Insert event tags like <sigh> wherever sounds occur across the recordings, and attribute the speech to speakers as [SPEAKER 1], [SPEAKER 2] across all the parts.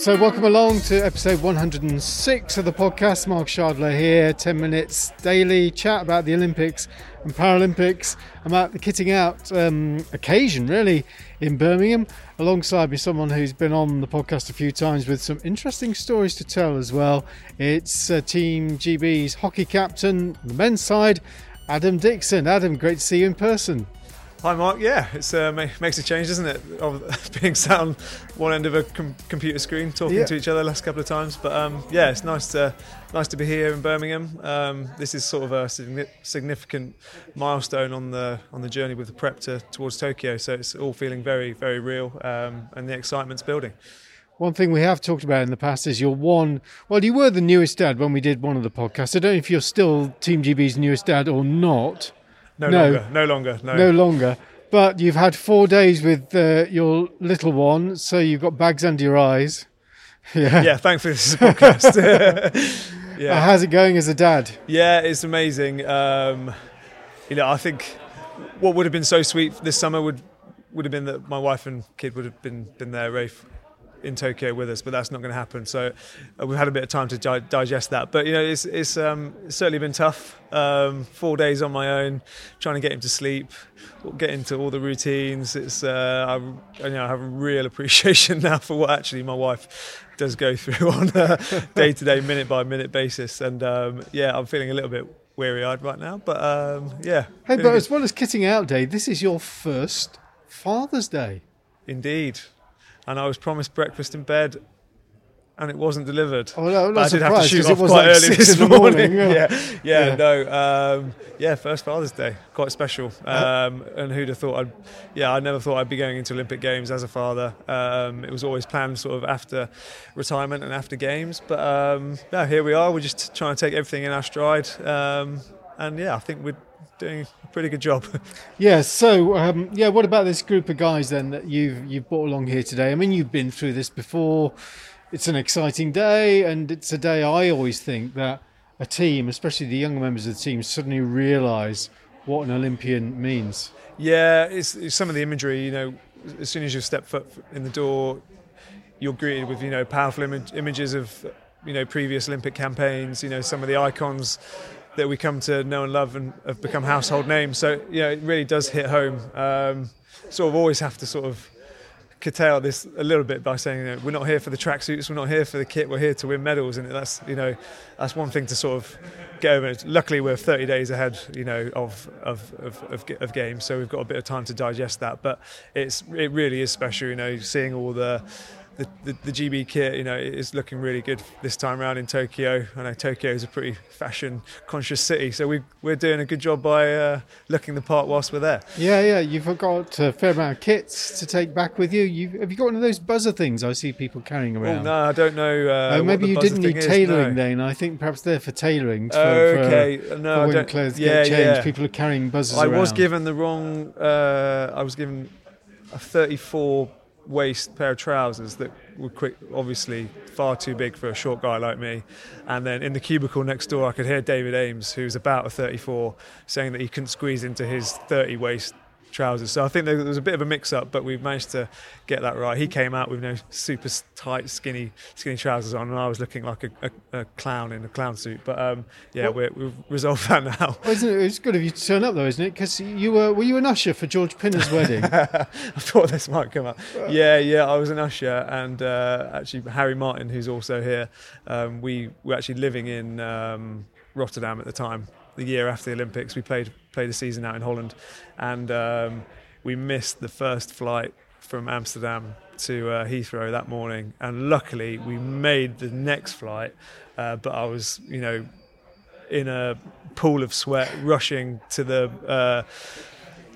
[SPEAKER 1] So, welcome along to episode 106 of the podcast. Mark Shardler here, 10 minutes daily chat about the Olympics and Paralympics, about the kitting out um, occasion, really, in Birmingham. Alongside me, someone who's been on the podcast a few times with some interesting stories to tell as well. It's uh, Team GB's hockey captain, the men's side, Adam Dixon. Adam, great to see you in person.
[SPEAKER 2] Hi, Mark. Yeah, it uh, makes a change, doesn't it? Of <laughs> being sat on one end of a com- computer screen talking yeah. to each other last couple of times. But um, yeah, it's nice to nice to be here in Birmingham. Um, this is sort of a significant milestone on the on the journey with the prep to, towards Tokyo. So it's all feeling very very real, um, and the excitement's building.
[SPEAKER 1] One thing we have talked about in the past is you're one. Well, you were the newest dad when we did one of the podcasts. I don't know if you're still Team GB's newest dad or not.
[SPEAKER 2] No, no longer. No longer. No.
[SPEAKER 1] no longer. But you've had four days with uh, your little one, so you've got bags under your eyes. <laughs>
[SPEAKER 2] Yeah. Yeah. Thankfully, this is <laughs> a podcast. <laughs>
[SPEAKER 1] yeah. Uh, how's it going as a dad?
[SPEAKER 2] Yeah, it's amazing. Um, you know, I think what would have been so sweet this summer would would have been that my wife and kid would have been been there, Rafe, in Tokyo with us, but that's not going to happen. So uh, we've had a bit of time to di- digest that. But you know, it's, it's, um, it's certainly been tough. Um, four days on my own, trying to get him to sleep, get into all the routines. It's uh, I, you know I have a real <laughs> appreciation now for what actually my wife does go through <laughs> on a day to day, minute by minute basis. And um, yeah, I'm feeling a little bit weary eyed right now. But um, yeah.
[SPEAKER 1] Hey, but good. as well as kitting out day, this is your first Father's Day.
[SPEAKER 2] Indeed and I was promised breakfast in bed, and it wasn't delivered.
[SPEAKER 1] Oh no,
[SPEAKER 2] I
[SPEAKER 1] did
[SPEAKER 2] have to shoot off quite like early <laughs> this morning. morning. Yeah. yeah, yeah, yeah, no, um, yeah, first Father's Day, quite special. Uh-huh. Um, and who'd have thought? I'd, yeah, I never thought I'd be going into Olympic Games as a father. Um, it was always planned sort of after retirement and after games, but um, yeah, here we are. We're just trying to take everything in our stride, um, and yeah, I think we're doing a pretty good job. <laughs>
[SPEAKER 1] yeah. So, um, yeah. What about this group of guys then that you've you've brought along here today? I mean, you've been through this before. It's an exciting day, and it's a day I always think that a team, especially the younger members of the team, suddenly realise what an Olympian means.
[SPEAKER 2] Yeah, it's, it's some of the imagery. You know, as soon as you step foot in the door, you're greeted with you know powerful image, images of you know previous Olympic campaigns. You know some of the icons that we come to know and love and have become household names. So yeah, it really does hit home. Um, sort of always have to sort of curtail this a little bit by saying you know, we're not here for the tracksuits, we're not here for the kit, we're here to win medals, and that's you know that's one thing to sort of get over. Luckily, we're 30 days ahead, you know, of of, of, of, of games, so we've got a bit of time to digest that. But it's it really is special, you know, seeing all the the, the, the, GB kit, you know, is looking really good this time around in Tokyo. I know Tokyo is a pretty fashion conscious city, so we, we're doing a good job by uh, looking the part whilst we're there.
[SPEAKER 1] Yeah, yeah, you've got a fair amount of kits to take back with you. You've, have you got one of those buzzer things I see people carrying
[SPEAKER 2] oh,
[SPEAKER 1] around?
[SPEAKER 2] Oh, no, I don't know. Uh,
[SPEAKER 1] oh, maybe you didn't need tailoring no. then. I think perhaps they're for tailoring. For,
[SPEAKER 2] okay,
[SPEAKER 1] for,
[SPEAKER 2] no,
[SPEAKER 1] for
[SPEAKER 2] when I don't.
[SPEAKER 1] clothes yeah, get changed. Yeah. People are carrying buzzers.
[SPEAKER 2] I
[SPEAKER 1] around.
[SPEAKER 2] was given the wrong. Uh, I was given a 34 waist pair of trousers that were quick, obviously far too big for a short guy like me. And then in the cubicle next door, I could hear David Ames, who's about a 34, saying that he couldn't squeeze into his 30 waist trousers. So I think there was a bit of a mix-up, but we managed to get that right. He came out with no super tight, skinny, skinny trousers on, and I was looking like a, a, a clown in a clown suit. But um, yeah, we have resolved that now.
[SPEAKER 1] Well, isn't it? It's good of you to turn up, though, isn't it? Because you were were you an usher for George Pinner's <laughs> wedding?
[SPEAKER 2] I thought this might come up. Yeah, yeah, I was an usher, and uh, actually Harry Martin, who's also here, um, we were actually living in um, Rotterdam at the time the year after the Olympics. We played played a season out in Holland, and um, we missed the first flight from Amsterdam to uh, Heathrow that morning. And luckily, we made the next flight. Uh, but I was, you know, in a pool of sweat, rushing to the uh,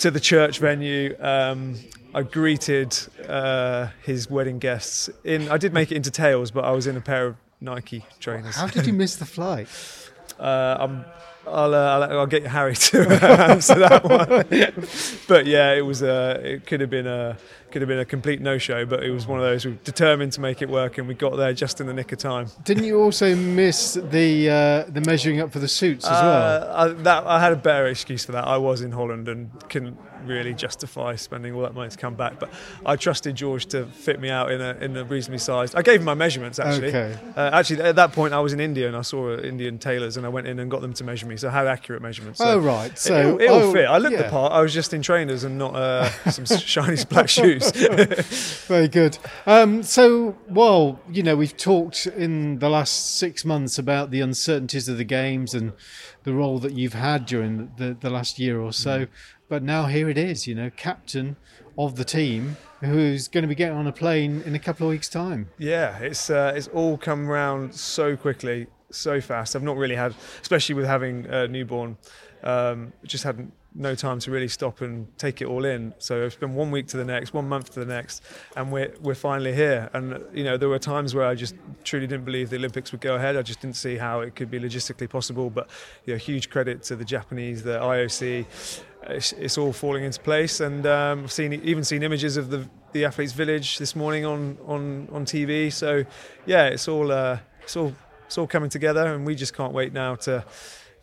[SPEAKER 2] to the church venue. Um, I greeted uh, his wedding guests in. I did make it into tails, but I was in a pair of Nike trainers.
[SPEAKER 1] How did you miss the flight? <laughs>
[SPEAKER 2] Uh, I'm I'll, uh, I'll, I'll, get Harry to <laughs> answer that one. <laughs> but yeah, it was uh, it could have been a could have been a complete no show, but it was one of those we were determined to make it work, and we got there just in the nick of time.
[SPEAKER 1] Didn't you also miss the uh, the measuring up for the suits as well?
[SPEAKER 2] Uh, I, that, I had a better excuse for that. I was in Holland and couldn't really justify spending all that money to come back. But I trusted George to fit me out in a in a reasonably sized. I gave him my measurements actually.
[SPEAKER 1] Okay.
[SPEAKER 2] Uh, actually, at that point, I was in India and I saw Indian tailors, and I went in and got them to measure me. So I had accurate measurements. So
[SPEAKER 1] oh right, so
[SPEAKER 2] it, all- it all
[SPEAKER 1] oh,
[SPEAKER 2] fit. I looked
[SPEAKER 1] yeah.
[SPEAKER 2] the part. I was just in trainers and not uh, some <laughs> shiny black <laughs> shoes. <laughs>
[SPEAKER 1] Very good. Um, so, well, you know, we've talked in the last six months about the uncertainties of the games and the role that you've had during the, the last year or so. But now here it is, you know, captain of the team who's going to be getting on a plane in a couple of weeks' time.
[SPEAKER 2] Yeah, it's uh, it's all come round so quickly, so fast. I've not really had, especially with having a newborn, um, just had no time to really stop and take it all in. So it's been one week to the next, one month to the next, and we're we're finally here. And you know, there were times where I just truly didn't believe the Olympics would go ahead. I just didn't see how it could be logistically possible. But you know, huge credit to the Japanese, the IOC. It's, it's all falling into place, and um, I've seen even seen images of the the athletes' village this morning on on on TV. So yeah, it's all uh, it's all it's all coming together, and we just can't wait now to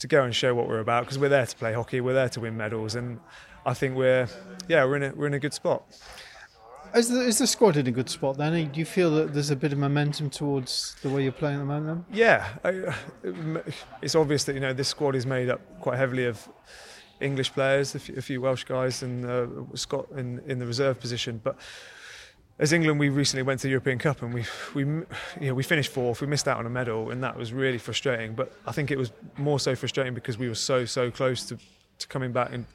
[SPEAKER 2] to go and show what we're about because we're there to play hockey, we're there to win medals, and I think we're yeah we're in a we're in a good spot.
[SPEAKER 1] Is the, is the squad in a good spot then? Do you feel that there's a bit of momentum towards the way you're playing at the moment?
[SPEAKER 2] Yeah, I, <sighs> it's obvious that you know this squad is made up quite heavily of English players, a few, a few Welsh guys, and uh, Scott in, in the reserve position. But as England, we recently went to the European Cup and we we you know we finished fourth. We missed out on a medal, and that was really frustrating. But I think it was more so frustrating because we were so so close to, to coming back and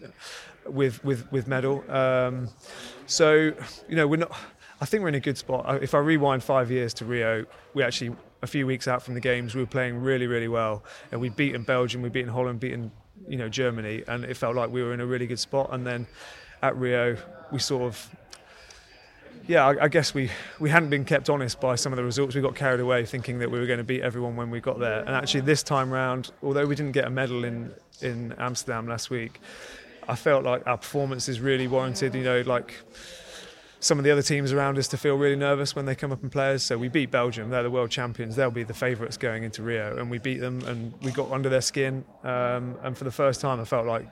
[SPEAKER 2] with with with medal. Um, so you know we're not. I think we're in a good spot. If I rewind five years to Rio, we actually a few weeks out from the games, we were playing really really well, and we'd beaten Belgium, we'd beaten Holland, beaten you know Germany, and it felt like we were in a really good spot. And then at Rio, we sort of yeah, I, I, guess we, we hadn't been kept honest by some of the results. We got carried away thinking that we were going to beat everyone when we got there. And actually, this time round, although we didn't get a medal in, in Amsterdam last week, I felt like our performance is really warranted. You know, like some of the other teams around us to feel really nervous when they come up and play us. So we beat Belgium; they're the world champions. They'll be the favourites going into Rio, and we beat them, and we got under their skin. Um, and for the first time, I felt like,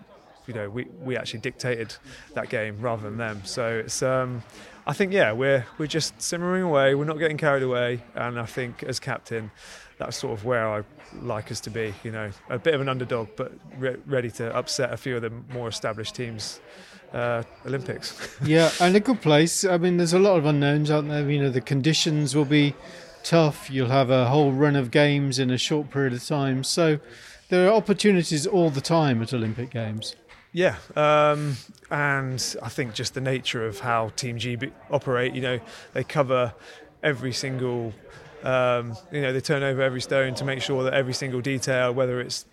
[SPEAKER 2] you know, we, we actually dictated that game rather than them. So it's. Um, I think yeah, we're we're just simmering away. We're not getting carried away, and I think as captain, that's sort of where I like us to be. You know, a bit of an underdog, but re- ready to upset a few of the more established teams. Uh, Olympics. <laughs>
[SPEAKER 1] yeah, and a good place. I mean, there's a lot of unknowns out there. You know, the conditions will be tough. You'll have a whole run of games in a short period of time. So there are opportunities all the time at Olympic Games.
[SPEAKER 2] Yeah, um, and I think just the nature of how Team GB operate, you know, they cover every single, um, you know, they turn over every stone to make sure that every single detail, whether it's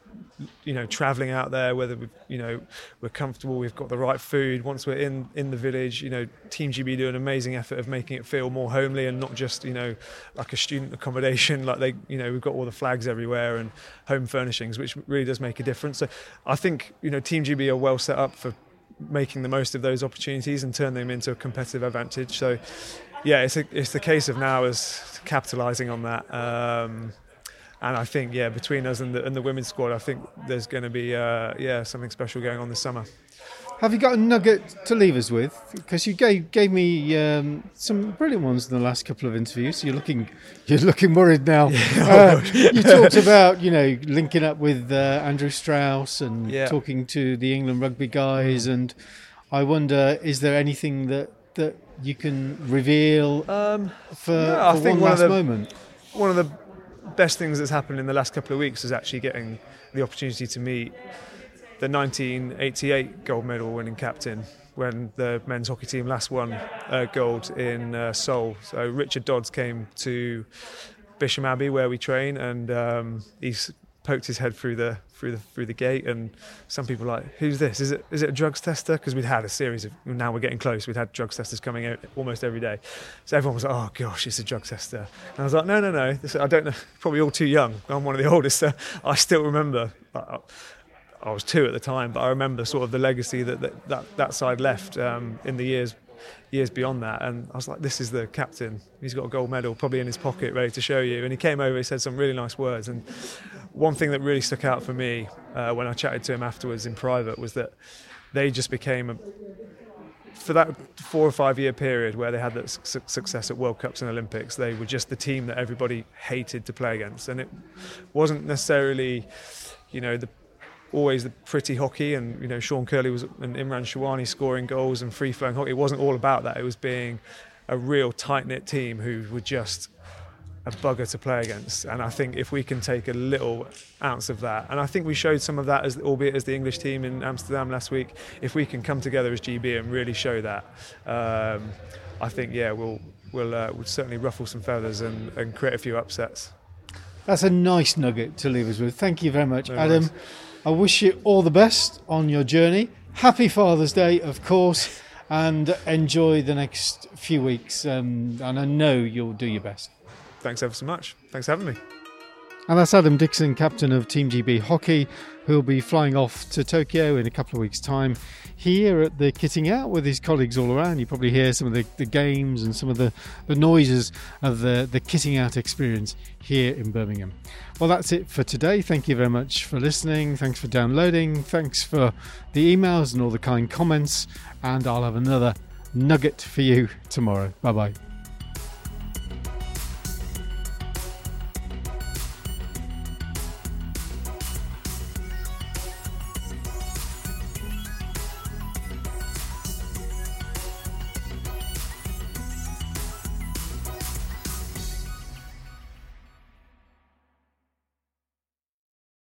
[SPEAKER 2] you know traveling out there whether we you know we're comfortable we've got the right food once we're in in the village you know team gb do an amazing effort of making it feel more homely and not just you know like a student accommodation <laughs> like they you know we've got all the flags everywhere and home furnishings which really does make a difference. So i think you know team gb are well set up for making the most of those opportunities and turn them into a competitive advantage. So yeah it's a, it's the case of now as capitalizing on that um, and I think yeah, between us and the, and the women's squad, I think there's going to be uh, yeah something special going on this summer.
[SPEAKER 1] Have you got a nugget to leave us with? Because you gave gave me um, some brilliant ones in the last couple of interviews. You're looking you're looking worried now. <laughs>
[SPEAKER 2] Yeah,
[SPEAKER 1] uh, you talked about you know linking up with uh, Andrew Strauss and
[SPEAKER 2] Yeah.
[SPEAKER 1] talking to the England rugby guys, and I wonder is there anything that that you can reveal
[SPEAKER 2] Um,
[SPEAKER 1] for, for one last
[SPEAKER 2] the-
[SPEAKER 1] moment?
[SPEAKER 2] one of the best things that's happened in the last couple of weeks is actually getting the opportunity to meet the 1988 gold medal winning captain when the men's hockey team last won uh, gold in uh, Seoul. So Richard Dodds came to Bisham Abbey where we train, and um, he's poked his head through the through the through the gate. And some people are like, "Who's this? Is it is it a drugs tester?" Because we'd had a series of now we're getting close. We'd had drugs testers coming out almost every day. So everyone was like, "Oh gosh, it's a drug tester." And I was like, "No, no, no. This, I don't know. Probably all too young. I'm one of the <laughs> oldest. So I still remember." I was two at the time, but I remember sort of the legacy that that, that, that side left um, in the years years beyond that. And I was like, this is the captain. He's got a gold medal probably in his pocket, ready to show you. And he came over, he said some really nice words. And one thing that really stuck out for me uh, when I chatted to him afterwards in private was that they just became a, for that four or five year period where they had that su- success at World Cups and Olympics, they were just the team that everybody hated to play against, and it wasn't necessarily, you know, the always the pretty hockey and you know Sean Kerly was and Imran Sherwani scoring goals and free flowing hockey. It wasn't all about that. It was being a real tight knit team who were just a bugger to play against. And I think if we can take a little ounce of that, and I think we showed some of that, as albeit as the English team in Amsterdam last week, if we can come together as GB and really show that, um, I think yeah, we'll we'll, uh, we'll certainly ruffle some feathers and, and, create a few upsets.
[SPEAKER 1] That's a nice nugget to leave us with. Thank you very much, no Adam. Nice. I wish you all the best on your journey. Happy Father's Day, of course, and enjoy the next few weeks. Um, and I know you'll do your best
[SPEAKER 2] thanks ever so much. Thanks for having me.
[SPEAKER 1] And that's Adam Dixon, captain of Team GB Hockey, who'll be flying off to Tokyo in a couple of weeks' time. Here at the kitting out with his colleagues all around, you probably hear some of the, the games and some of the, the noises of the, the kitting out experience here in Birmingham. Well, that's it for today. Thank you very much for listening. Thanks for downloading. Thanks for the emails and all the kind comments. And I'll have another nugget for you tomorrow. Bye bye.